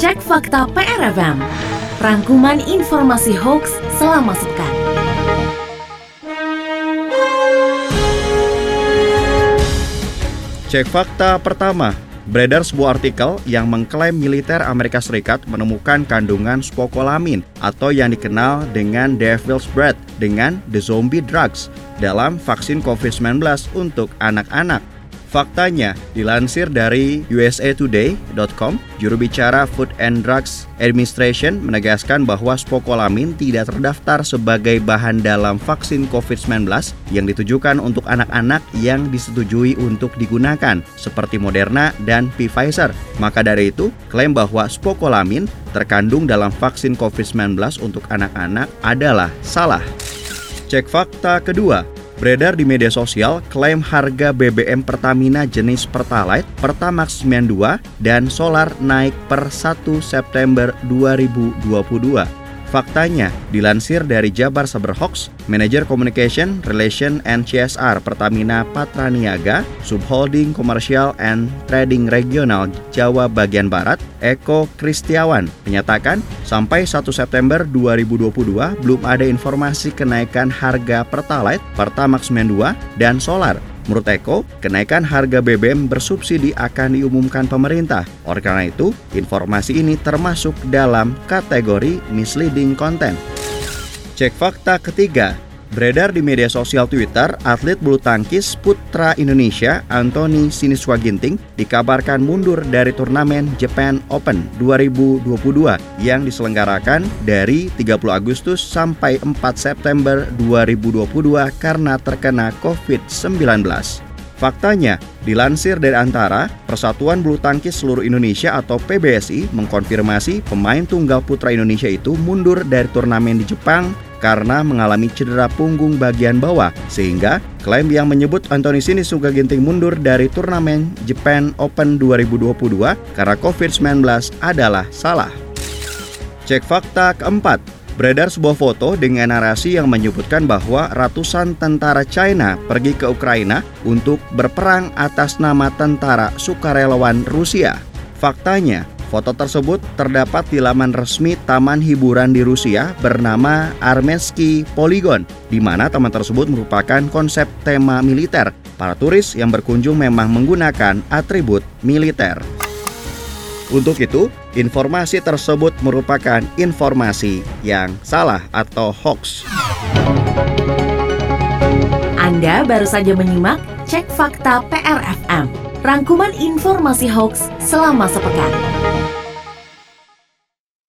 Cek fakta PRFM. Rangkuman informasi hoax selama sepekan. Cek fakta pertama, beredar sebuah artikel yang mengklaim militer Amerika Serikat menemukan kandungan spokolamin atau yang dikenal dengan Devil's Breath dengan the zombie drugs dalam vaksin COVID-19 untuk anak-anak. Faktanya, dilansir dari usatoday.com, juru bicara Food and Drugs Administration menegaskan bahwa spokolamin tidak terdaftar sebagai bahan dalam vaksin COVID-19 yang ditujukan untuk anak-anak yang disetujui untuk digunakan, seperti Moderna dan Pfizer. Maka dari itu, klaim bahwa spokolamin terkandung dalam vaksin COVID-19 untuk anak-anak adalah salah. Cek fakta kedua, Beredar di media sosial klaim harga BBM Pertamina jenis Pertalite, Pertamax 92, dan Solar naik per 1 September 2022. Faktanya, dilansir dari Jabar Saberhox, Manager Communication, Relation and CSR Pertamina Patraniaga, Subholding Commercial and Trading Regional Jawa Bagian Barat, Eko Kristiawan, menyatakan sampai 1 September 2022 belum ada informasi kenaikan harga Pertalite, Pertamax 92, dan Solar Menurut Eko, kenaikan harga BBM bersubsidi akan diumumkan pemerintah. Oleh karena itu, informasi ini termasuk dalam kategori misleading content. Cek fakta ketiga, Beredar di media sosial Twitter, atlet bulu tangkis putra Indonesia Anthony Siniswa Ginting dikabarkan mundur dari turnamen Japan Open 2022 yang diselenggarakan dari 30 Agustus sampai 4 September 2022 karena terkena COVID-19. Faktanya, dilansir dari antara Persatuan Bulu Tangkis Seluruh Indonesia atau PBSI mengkonfirmasi pemain tunggal putra Indonesia itu mundur dari turnamen di Jepang karena mengalami cedera punggung bagian bawah sehingga klaim yang menyebut Anthony Sinisuka Ginting mundur dari turnamen Japan Open 2022 karena COVID-19 adalah salah. Cek fakta keempat, beredar sebuah foto dengan narasi yang menyebutkan bahwa ratusan tentara China pergi ke Ukraina untuk berperang atas nama tentara sukarelawan Rusia. Faktanya, Foto tersebut terdapat di laman resmi taman hiburan di Rusia bernama Armensky Polygon, di mana taman tersebut merupakan konsep tema militer. Para turis yang berkunjung memang menggunakan atribut militer. Untuk itu, informasi tersebut merupakan informasi yang salah atau hoax. Anda baru saja menyimak Cek Fakta PRFM Rangkuman informasi hoax selama sepekan.